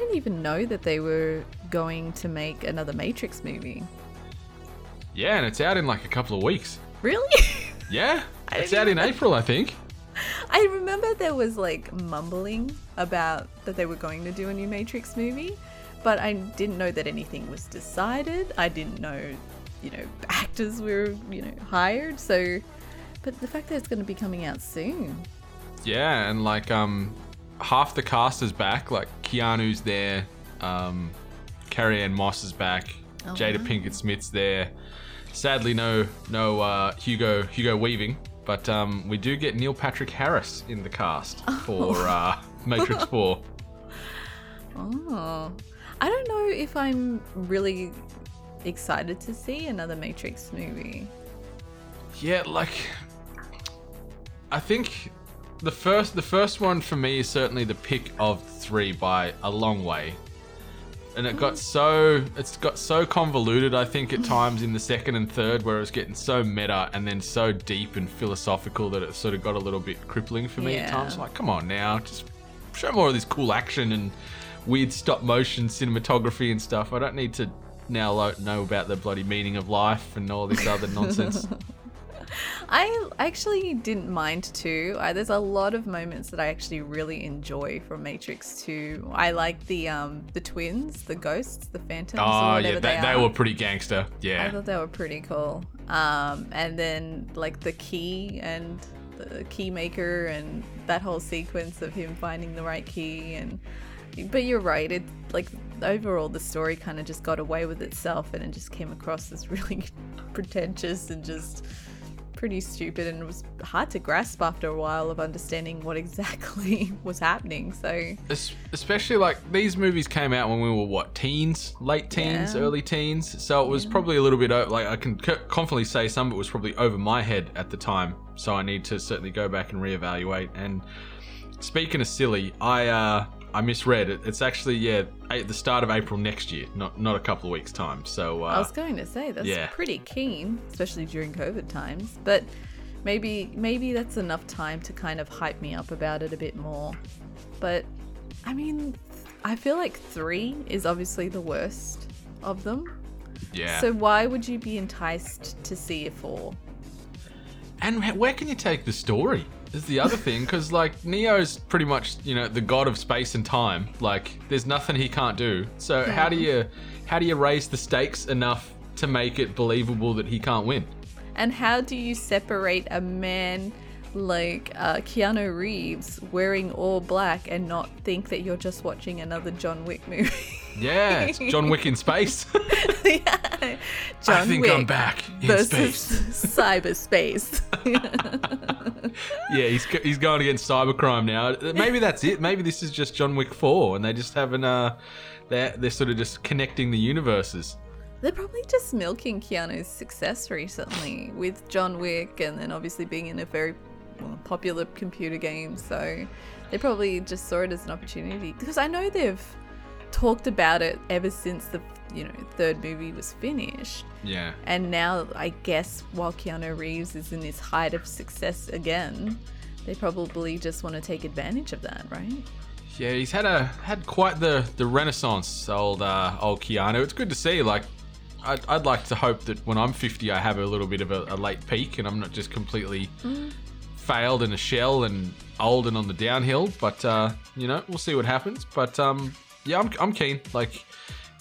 didn't even know that they were going to make another Matrix movie. Yeah, and it's out in like a couple of weeks. Really? Yeah, it's out in April, I think. I remember there was like mumbling about that they were going to do a new Matrix movie, but I didn't know that anything was decided. I didn't know, you know, actors were, you know, hired. So, but the fact that it's going to be coming out soon. Yeah, and like um, half the cast is back. Like Keanu's there, um, Carrie Ann Moss is back, Oh, Jada wow. Pinkett Smith's there. Sadly, no no uh, Hugo Hugo Weaving, but um, we do get Neil Patrick Harris in the cast for uh, Matrix Four. Oh, I don't know if I'm really excited to see another Matrix movie. Yeah, like I think the first the first one for me is certainly the pick of three by a long way. And it got so it's got so convoluted I think at times in the second and third where it was getting so meta and then so deep and philosophical that it sort of got a little bit crippling for me at times. Like, come on now, just show more of this cool action and weird stop motion cinematography and stuff. I don't need to now know about the bloody meaning of life and all this other nonsense. I actually didn't mind too. I, there's a lot of moments that I actually really enjoy from Matrix 2. I like the um the twins, the ghosts, the phantoms, or Oh yeah, they, they, they were pretty gangster. Yeah, I thought they were pretty cool. Um, and then like the key and the key maker and that whole sequence of him finding the right key and but you're right it like overall the story kind of just got away with itself and it just came across as really pretentious and just pretty stupid and it was hard to grasp after a while of understanding what exactly was happening so Es- especially like these movies came out when we were what teens, late teens, Yeah. early teens. So it was probably a little bit like I can c- confidently say some of it was probably over my head at the time. So I need to certainly go back and reevaluate. And speaking of silly, I uh, I misread it. It's actually yeah at the start of April next year, not not a couple of weeks time. So uh, I was going to say that's yeah. pretty keen, especially during COVID times. But maybe maybe that's enough time to kind of hype me up about it a bit more. But I mean, I feel like three is obviously the worst of them. yeah. So why would you be enticed to see a four? And where can you take the story? Is the other thing because like Neo's pretty much you know the god of space and time. Like there's nothing he can't do. So how do you how do you raise the stakes enough to make it believable that he can't win? And how do you separate a man like uh, Keanu Reeves wearing all black and not think that you're just watching another John Wick movie? Yeah, it's John Wick in space. yeah. John I think Wick I'm back in space. cyberspace. Yeah, he's he's going against cybercrime now. Maybe that's it. Maybe this is just John Wick four, and they just haven't uh, they're they're sort of just connecting the universes. They're probably just milking Keanu's success recently with John Wick and then obviously being in a very popular computer game. So they probably just saw it as an opportunity because I know they've talked about it ever since the you know third movie was finished. Yeah. And now I guess while Keanu Reeves is in his height of success again, they probably just want to take advantage of that, right? Yeah, he's had a had quite the the renaissance, old uh, old Keanu. It's good to see. Like, I'd, I'd like to hope that when I'm 50, I have a little bit of a, a late peak, and I'm not just completely failed in a shell and old and on the downhill. But uh, you know, we'll see what happens. But um, yeah, I'm I'm keen. Like,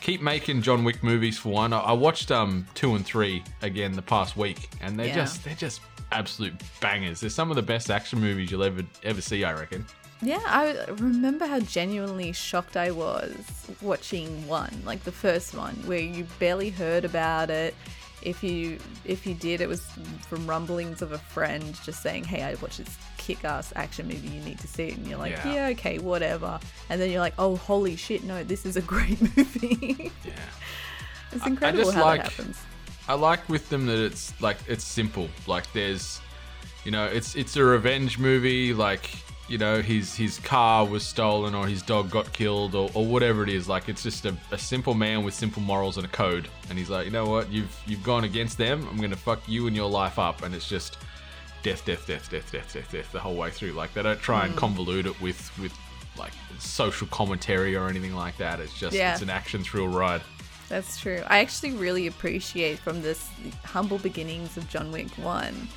keep making John Wick movies for one. I, I watched um two and three again the past week, and they're Yeah. just they're just absolute bangers. They're some of the best action movies you'll ever ever see. I reckon. Yeah, I remember how genuinely shocked I was watching one, like the first one, where you barely heard about it. If you if you did, it was from rumblings of a friend just saying, "Hey, I watched this kick-ass action movie. You need to see it." And you're like, Yeah. "Yeah, okay, whatever." And then you're like, "Oh, holy shit! No, this is a great movie." Yeah. it's incredible I incredible just how like- that happens. I like with them that it's like it's simple. Like there's, you know, it's it's a revenge movie. Like you know, his his car was stolen or his dog got killed or, or whatever it is. Like it's just a, a simple man with simple morals and a code. And he's like, you know what, you've you've gone against them. I'm gonna fuck you and your life up. And it's just death, death, death, death, death, death, death the whole way through. Like they don't try and hmm. convolute it with with like social commentary or anything like that. It's just Yeah. it's an action thrill ride. That's true. I actually really appreciate from this humble beginnings of John Wick 1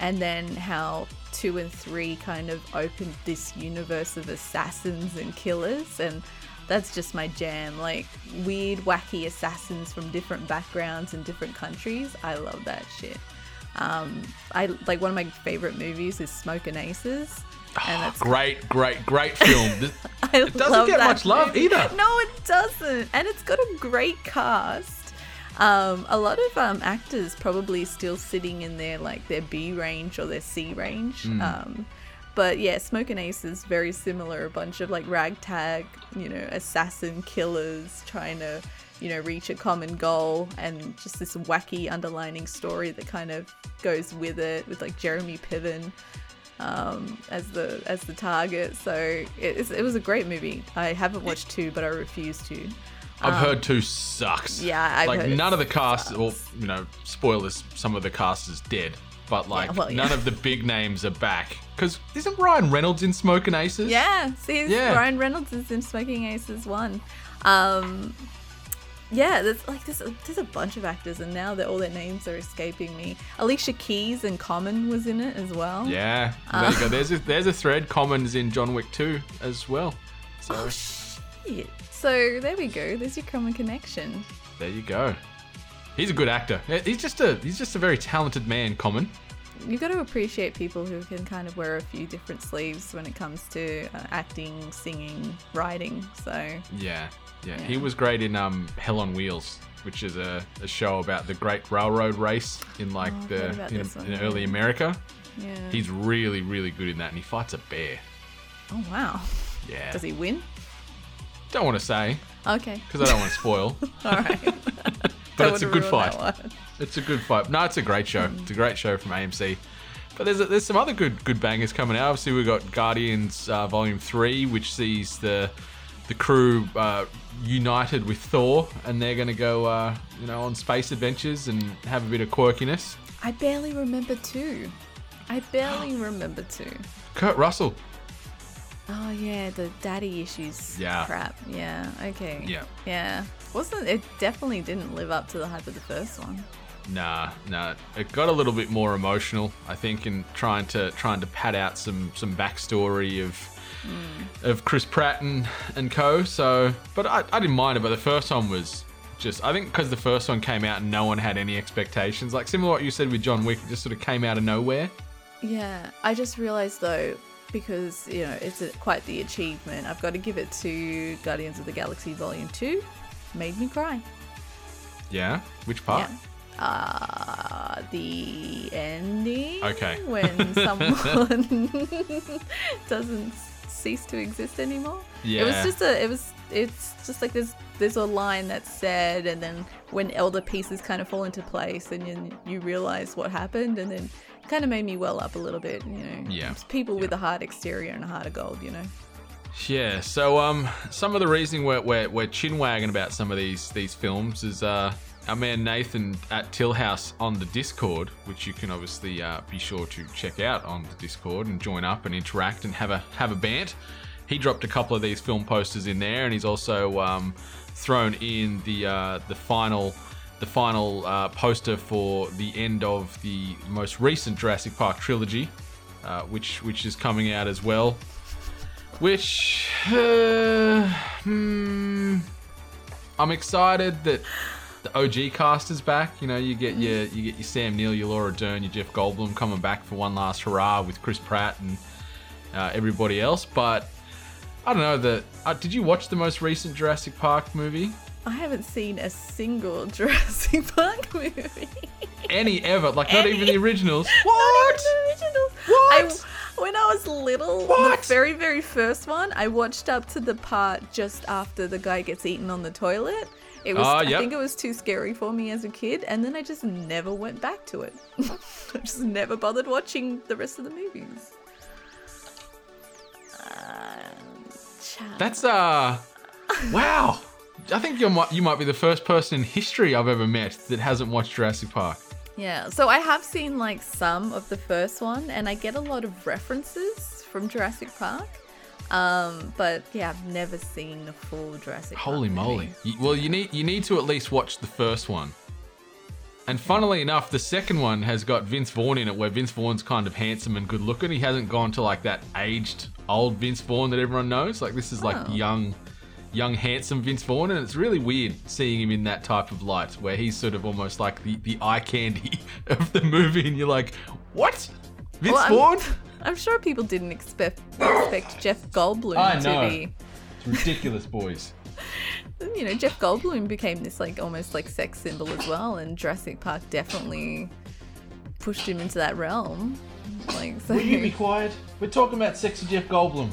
and then how 2 and 3 kind of opened this universe of assassins and killers and that's just my jam. Like weird wacky assassins from different backgrounds and different countries. I love that shit. Um I like one of my favorite movies is Aces. And that's Great, great, great film. It doesn't get much love movie. either. No, it doesn't, and it's got a great cast. Um, a lot of um, actors probably still sitting in their like their B range or their C range. Hmm. Um, but yeah, Smoking Ace is very similar. A bunch of like ragtag, you know, assassin killers trying to, you know, reach a common goal, and just this wacky underlining story that kind of goes with it, with like Jeremy Piven um, as the as the target. So it, it was a great movie. I haven't watched two, but I refuse to. I've heard two sucks. Um, yeah, I've like heard none of the cast. sucks. Well, you know, spoilers. Some of the cast is dead, but like well, yeah. none of the big names are back. Because isn't Ryan Reynolds in Smoking Aces? Yeah, see, Yeah. Ryan Reynolds is in Smoking Aces one. Um, yeah, there's like there's a, there's a bunch of actors, and now that all their names are escaping me. Alicia Keys and Common was in it as well. Yeah. Uh. There you go. There's a there's a thread. Commons in John Wick 2 as well. So Oh shit! So there we go. There's your Common connection. there you go. He's a good actor. He's just a he's just a very talented man. Common. You got to appreciate people who can kind of wear a few different sleeves when it comes to uh, acting, singing, writing. So Yeah, yeah. He was great in um, Hell on Wheels, which is a, a show about the Great Railroad Race in like Oh, the in, in early. America. yeah. He's really really good in that, and he fights a bear. oh wow. Yeah. Does he win? Don't want to say Okay. because I don't want to spoil, All right. but it's a good fight. It's a good fight. No, it's a great show. It's a great show from AMC. But there's there's some other good good bangers coming out. Obviously, we've got Guardians uh, Volume Three, which sees the the crew uh, united with Thor, and they're going to go uh, you know on space adventures and have a bit of quirkiness. I barely remember two. I barely remember two. Kurt Russell. Oh yeah, the daddy issues Yeah. crap. Yeah. Okay. Yeah. Yeah. Wasn't it definitely didn't live up to the hype of the first one. Nah, nah. It got a little bit more emotional, I think, in trying to trying to pad out some some backstory of hmm. of Chris Pratt and, and co. So, but I, I didn't mind it. But the first one was just, I think, because the first one came out and no one had any expectations. Like similar to what you said with John Wick, it just sort of came out of nowhere. Yeah. I just realized though, because you know it's a, quite the achievement. I've got to give it to Guardians of the Galaxy Volume Two. Made me cry. Yeah. Which part? Yeah. Uh, the ending. Okay. When someone doesn't cease to exist anymore. Yeah. It was just a. It was. It's just like there's there's a line that's said, and then when elder pieces kind of fall into place, and you you realize what happened, and then it kind of made me well up a little bit. You know. Yeah. It's people with a hard exterior and a heart of gold. You know. Yeah, so um, some of the reasoning we're, we're, we're chin wagging about some of these these films is uh, our man Nathan at Tillhouse on the Discord, which you can obviously uh, be sure to check out on the Discord and join up and interact and have a have a bant. He dropped a couple of these film posters in there, and he's also um, thrown in the uh, the final the final uh, poster for the end of the most recent Jurassic Park trilogy, uh, which which is coming out as well. Which, uh, hmm, I'm excited that the OG cast is back. You know, you get your you get your Sam Neill, your Laura Dern, your Jeff Goldblum coming back for one last hurrah with Chris Pratt and uh, everybody else. But I don't know. The uh, did you watch the most recent Jurassic Park movie? I haven't seen a single Jurassic Park movie. Any ever? Like not even the originals. What? originals. What? I, when I was little, What? the very, very first one, I watched up to the part just after the guy gets eaten on the toilet. It was, Ah, I think it was too scary for me as a kid, and then I just never went back to it. I just never bothered watching the rest of the movies. Uh, That's uh, wow. I think you might you might be the first person in history I've ever met that hasn't watched Jurassic Park. Yeah, so I have seen like some of the first one, and I get a lot of references from Jurassic Park. Um, but yeah, I've never seen the full Jurassic. Holy movie. moly! You- Well, you need you need to at least watch the first one. And funnily enough, the second one has got Vince Vaughn in it, where Vince Vaughn's kind of handsome and good looking. He hasn't gone to like that aged old Vince Vaughn that everyone knows. Like this is like Oh. young, young handsome Vince Vaughn, and it's really weird seeing him in that type of light, where he's sort of almost like the the eye candy of the movie, and you're like, what? Vince Well, Vaughn? I'm, I'm sure people didn't expect expect Jeff Goldblum I to know. be. It's ridiculous, boys. You know, Jeff Goldblum became this like almost like sex symbol as well, and Jurassic Park definitely pushed him into that realm. Like so. Will you be quiet? We're talking about sexy Jeff Goldblum.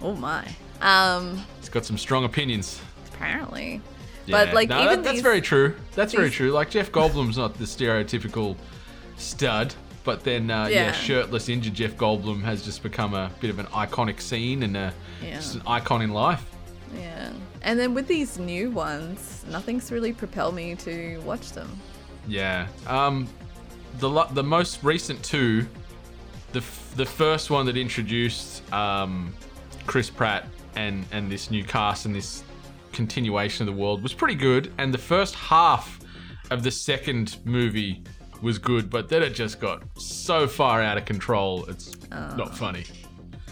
Oh my. Um. He's got some strong opinions. Apparently. Yeah, But like no, even that- that's these, very true. That's very true. Like Jeff Goldblum's not the stereotypical stud, but then uh, yeah. Yeah. shirtless injured Jeff Goldblum has just become a bit of an iconic scene and a, Yeah. just an icon in life. Yeah. And then with these new ones, nothing's really propelled me to watch them. Yeah. Um, the the most recent two, the f- the first one that introduced um, Chris Pratt and and this new cast and this continuation of the world was pretty good, and the first half of the second movie was good, but then it just got so far out of control. It's not funny.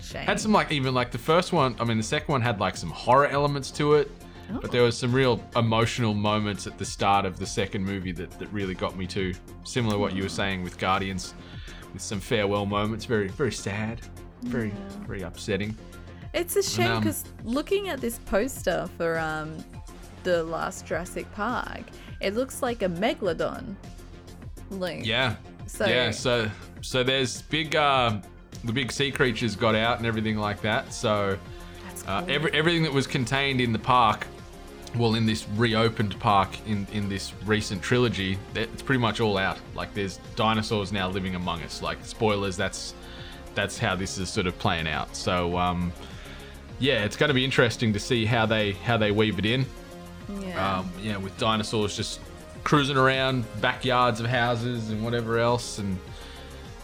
Shame. Had some like even like the first one. I mean, the second one had like some horror elements to it, but there was some real emotional moments at the start of the second movie that that really got me too. Similar to what you were saying with Guardians, with some farewell moments. Very very sad, very very upsetting. It's a shame um, because looking at this poster for um, the last Jurassic Park, it looks like a megalodon. Like Yeah. So- yeah. So so there's big uh, the big sea creatures got out and everything like that. So. that's Uh, every, everything that was contained in the park, well, in this reopened park in, in this recent trilogy, it's pretty much all out. Like, there's dinosaurs now living among us. Like, spoilers, that's that's how this is sort of playing out. So, um, yeah, it's going to be interesting to see how they how they weave it in. yeah. Um, yeah, with dinosaurs just cruising around backyards of houses and whatever else. And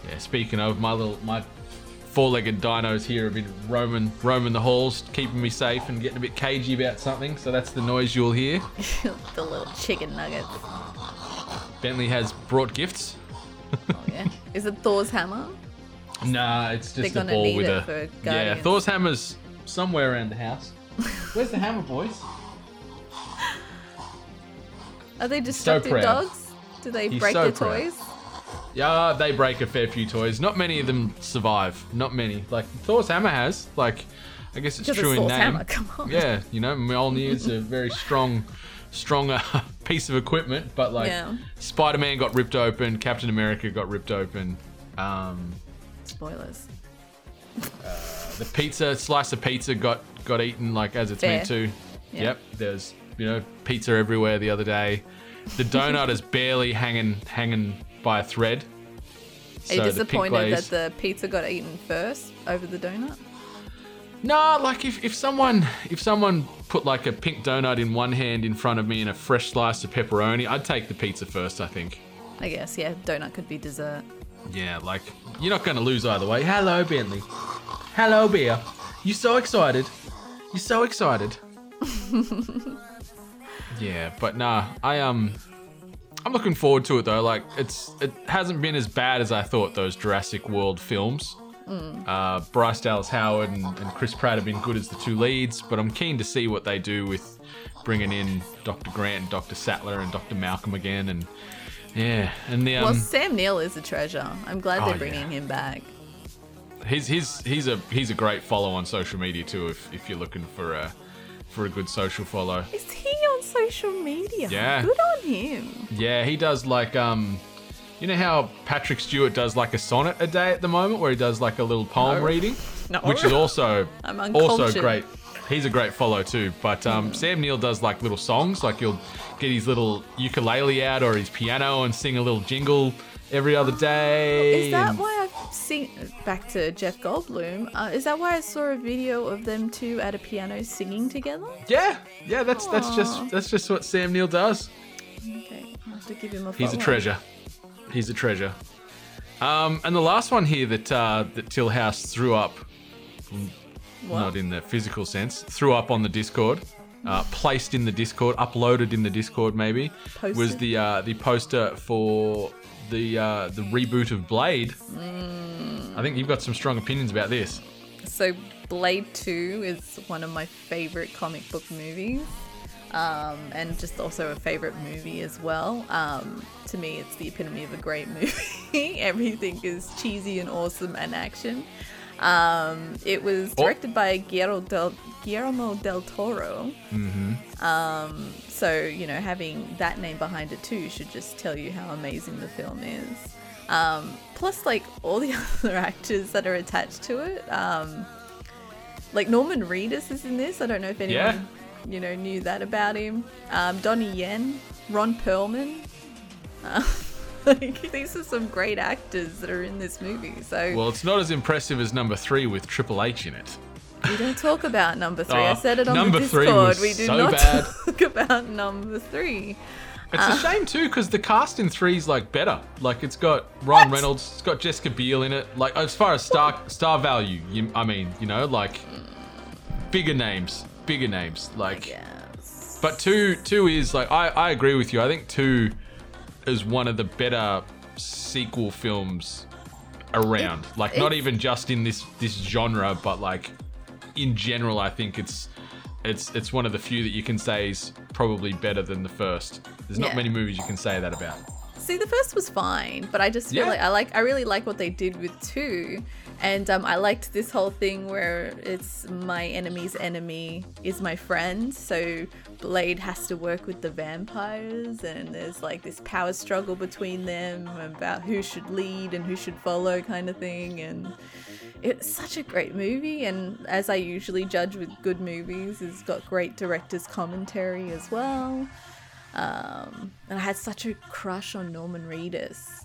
yeah, speaking of my little my four-legged dinos here have been roaming roaming the halls, keeping me safe and getting a bit cagey about something. So that's the noise you'll hear. the little chicken nuggets. Bentley has brought gifts. Oh yeah. Is it Thor's hammer? Nah, it's They're just a ball with it a yeah. Thor's hammer's somewhere around the house. Where's the hammer, boys? Are they destructive proud. dogs? Do they He's break so their proud. toys? Yeah, they break a fair few toys. Not many of them survive. Not many. Like Thor's hammer has. Like, I guess it's true a in Thor's name. hammer, come on. Yeah, you know, Mjolnir is a very strong, strong uh, piece of equipment. But like, Yeah. Spider-Man got ripped open. Captain America got ripped open. Um, Spoilers. the pizza slice of pizza got got eaten like as it's meant to. Yeah. Yep. There's you know pizza everywhere the other day. The donut is barely hanging hanging by a thread. Are you So disappointed glaze- that the pizza got eaten first over the donut? No, like if, if someone if someone put like a pink donut in one hand in front of me and a fresh slice of pepperoni, I'd take the pizza first. I think. I guess, yeah, donut could be dessert. Yeah, like you're not going to lose either way. Hello, Bentley. Hello, beer. You so excited? You're so excited? yeah, but nah, I um, I'm looking forward to it though. Like it's it hasn't been as bad as I thought. Those Jurassic World films. Uh, Bryce Dallas Howard and, and Chris Pratt have been good as the two leads, but I'm keen to see what they do with bringing in Dr. Grant and Dr. Sattler and Dr. Malcolm again, and yeah, and the um, well, Sam Neill is a treasure. I'm glad Oh, they're bringing yeah. him back. He's he's he's a he's a great follow on social media too. If if you're looking for a for a good social follow. Is he social media? Yeah. Good on him. Yeah, he does like um, you know how Patrick Stewart does like a sonnet a day at the moment, where he does like a little poem No. reading, No. which is also I'm also great. He's a great follow too. But um, Sam Neill does like little songs, like he'll get his little ukulele out or his piano and sing a little jingle every other day. Is that and- why I've back to Jeff Goldblum? Uh, is that why I saw a video of them two at a piano singing together? Yeah, yeah, that's that's just that's just what Sam Neill does. Okay, I'll have to give him a He's a treasure. He's a treasure. Um, and the last one here that uh, that Tillhouse threw up What? not in the physical sense. Threw up on the Discord, uh, placed in the Discord, uploaded in the Discord maybe was the uh, the poster for the uh, the reboot of Blade. Mm. I think you've got some strong opinions about this. So Blade 2 is one of my favorite comic book movies. Um, and just also a favorite movie as well. Um, to me, it's the epitome of a great movie. Everything is cheesy and awesome and action. Um, it was Oh. directed by Guillermo del, Guillermo del Toro. Um, so, you know, having that name behind it too should just tell you how amazing the film is. Um, plus, like all the other actors that are attached to it. Um, like Norman Reedus is in this. I don't know if anyone, you know, knew that about him. Um, Donnie Yen, Ron Perlman. Uh, like, these are some great actors that are in this movie. So Well, it's not as impressive as number three with Triple H in it. We don't talk about number three. I Oh, said it on number the Discord. we do so not bad. talk about number three. It's Uh. a shame too, because the cast in three is like better. Like it's got Ryan What? Reynolds, it's got Jessica Biel in it. Like as far as star star value, you, I mean, you know, like bigger names, bigger names. Like, but two two is like I I agree with you. I think two is one of the better sequel films around. like not even just in this this genre, but like in general. I think it's. It's, it's one of the few that you can say is probably better than the first. There's not Yeah. many movies you can say that about. See, the first was fine, but I just feel Yeah. like I like I really like what they did with two, and um, I liked this whole thing where it's my enemy's enemy is my friend. So Blade has to work with the vampires, and there's like this power struggle between them about who should lead and who should follow, kind of thing. And it's such a great movie, and as I usually judge with good movies, it's got great director's commentary as well. Um, and I had such a crush on Norman Reedus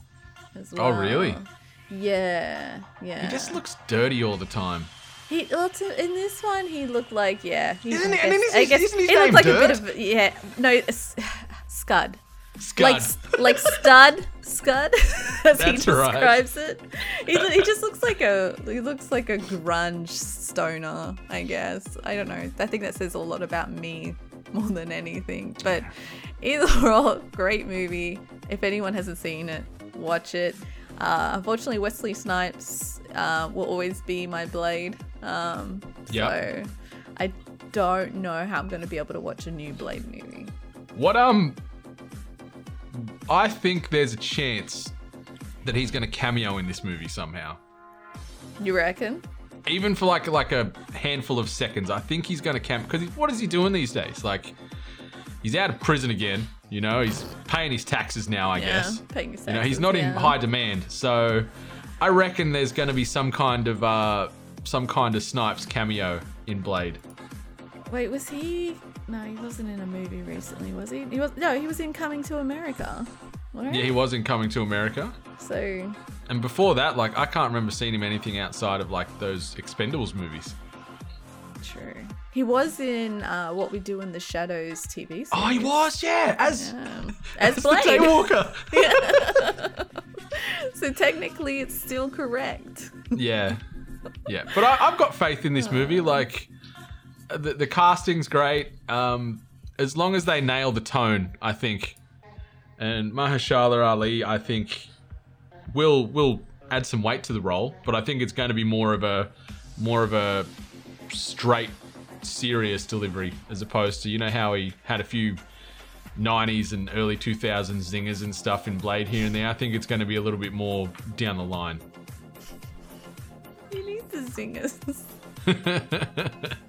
as well. Oh, really? Yeah, yeah. He just looks dirty all the time. He in this one he looked like yeah. He, Isn't I it- and guess- isn't I guess isn't his he looked name like a bit of yeah. No, Scud. Scud. Like like stud, scud, as he That's right. describes it. He, he just looks like a he looks like a grunge stoner, I guess. I don't know. I think that says a lot about me more than anything. But either or, great movie. If anyone hasn't seen it, watch it. Uh, unfortunately, Wesley Snipes uh, will always be my blade. Um, Yep. So I don't know how I'm going to be able to watch a new Blade movie. What um I think there's a chance that he's gonna cameo in this movie somehow. You reckon? Even for like like a handful of seconds. I think he's gonna cameo because what is he doing these days? Like he's out of prison again, you know, he's paying his taxes now, I Yeah, guess. paying his You know, he's taxes, not in high demand. So I reckon there's gonna be some kind of uh some kind of Snipes cameo in Blade. Wait, was he? No, he wasn't in a movie recently, was he? He was. No, he was in Coming to America. Right? Yeah, he was in Coming to America. So And before that, like I can't remember seeing him anything outside of like those Expendables movies. true. He was in uh, What We Do in the Shadows TV series. Oh, he was, yeah, as Um, as as the Blade. Daywalker. so technically, it's still correct. yeah, yeah. But I, I've got faith in this movie. Like the, the casting's great. Um, as long as they nail the tone, I think. And Mahershala Ali, I think, will will add some weight to the role. But I think it's going to be more of a more of a straight, serious delivery as opposed to you know how he had a few 90s and early 2000s zingers and stuff in Blade here and there. I think it's going to be a little bit more down the line. You need the singers.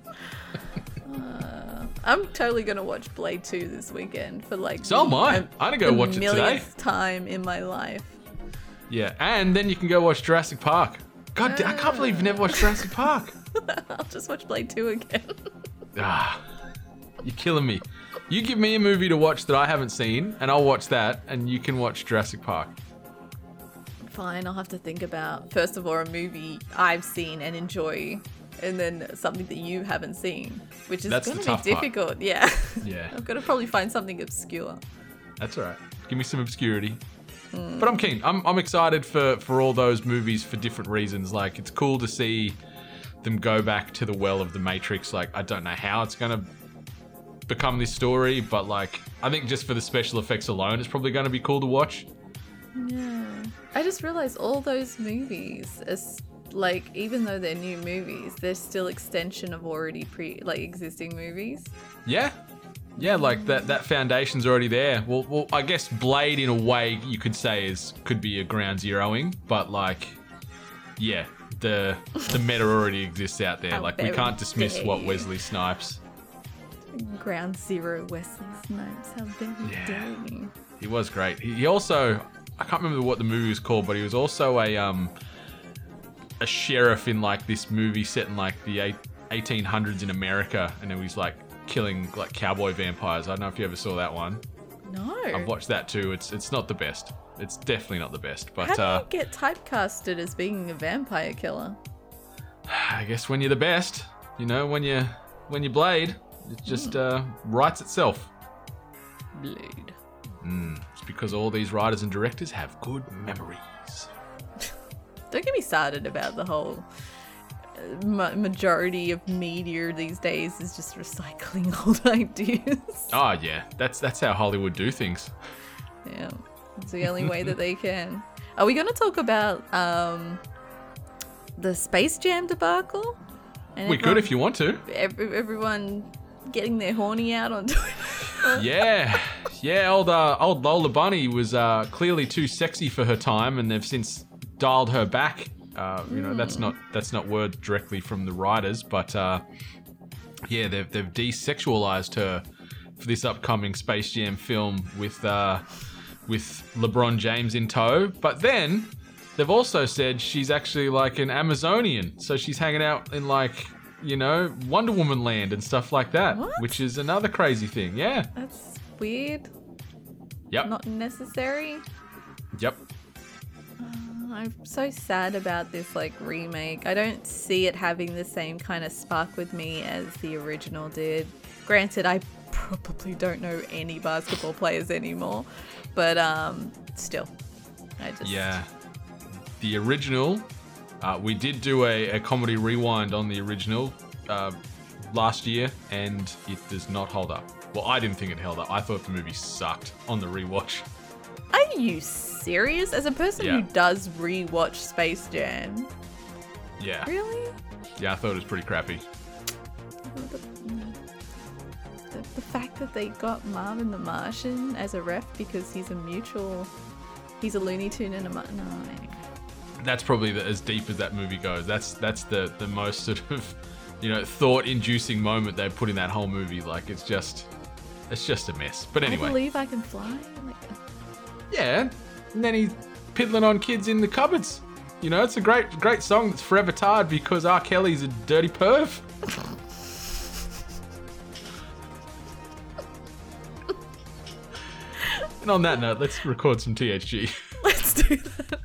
Uh, I'm totally gonna watch Blade 2 this weekend for like. So am I. I'm gonna go watch it today. time in my life. Yeah, and then you can go watch Jurassic Park. God, da- I can't believe you've never watched Jurassic Park. I'll just watch Blade 2 again. Ah, you're killing me. You give me a movie to watch that I haven't seen, and I'll watch that, and you can watch Jurassic Park. Fine, I'll have to think about first of all a movie I've seen and enjoy, and then something that you haven't seen, which is That's going to be tough part. difficult. Yeah, Yeah, I've got to probably find something obscure. that's all right. Give me some obscurity. Hmm. But I'm keen. I'm, I'm excited for, for all those movies for different reasons. Like, it's cool to see them go back to the well of the Matrix. Like, I don't know how it's gonna become this story, but like, I think just for the special effects alone, it's probably gonna be cool to watch. Yeah. I just realized all those movies like even though they're new movies, they're still extension of already pre like existing movies. Yeah. Yeah, like that that foundation's already there. Well, well, I guess Blade in a way you could say is could be a ground zeroing, but like yeah, the the meta already exists out there. How like we can't dismiss what. Wesley Snipes. Ground Zero Wesley Snipes, how very Yeah. dare you. He was great. He, he also I can't remember what the movie was called, but he was also a um a sheriff in like this movie set in like the eight, 1800s in America, and he was like killing like cowboy vampires. I don't know if you ever saw that one. No. I've watched that too. It's it's not the best. It's definitely not the best. But How do uh, you get typecasted as being a vampire killer? I guess when you're the best, you know, when you when you blade, it just uh, writes itself. Blade. It's because all these writers and directors have good memories. Don't get me started about the whole uh, majority of media these days is just recycling old ideas. Oh yeah, that's that's how Hollywood do things. Yeah, it's the only way that they can. Are we going to talk about um, the Space Jam debacle? And We could if you want to. Every, everyone getting their horny out on Twitter. Yeah, yeah. Old uh, old Lola Bunny was uh, clearly too sexy for her time, and they've since dialed her back. Uh, you know, that's not that's not word directly from the writers, but uh, yeah, they've they've desexualized her for this upcoming Space Jam film with uh, with LeBron James in tow. But then they've also said she's actually like an Amazonian, so she's hanging out in like you know Wonder Woman land and stuff like that, What? which is another crazy thing. Yeah. That's weird. Yep. Not necessary. Yep. I'm so sad about this like remake. I don't see it having the same kind of spark with me as the original did. Granted, I probably don't know any basketball players anymore, but um, still, I just Yeah. The original, uh, we did do a, a comedy rewind on the original uh, last year, and it does not hold up. Well, I didn't think it held up. I thought the movie sucked on the rewatch. Are you serious? As a person Yeah. who does rewatch Space Jam, Yeah. really? Yeah, I thought it was pretty crappy. The, the, the fact that they got Marvin the Martian as a ref because he's a mutual, he's a Looney Tune and a no. Anyway. That's probably the, as deep as that movie goes. That's that's the the most sort of you know thought-inducing moment they put in that whole movie. Like it's just it's just a mess. But anyway, I believe I can fly. Like, yeah. And then he's piddling on kids in the cupboards. You know, it's a great great song that's forever tarred because R. Kelly's a dirty perv. and on that note, let's record some THG. let's do that.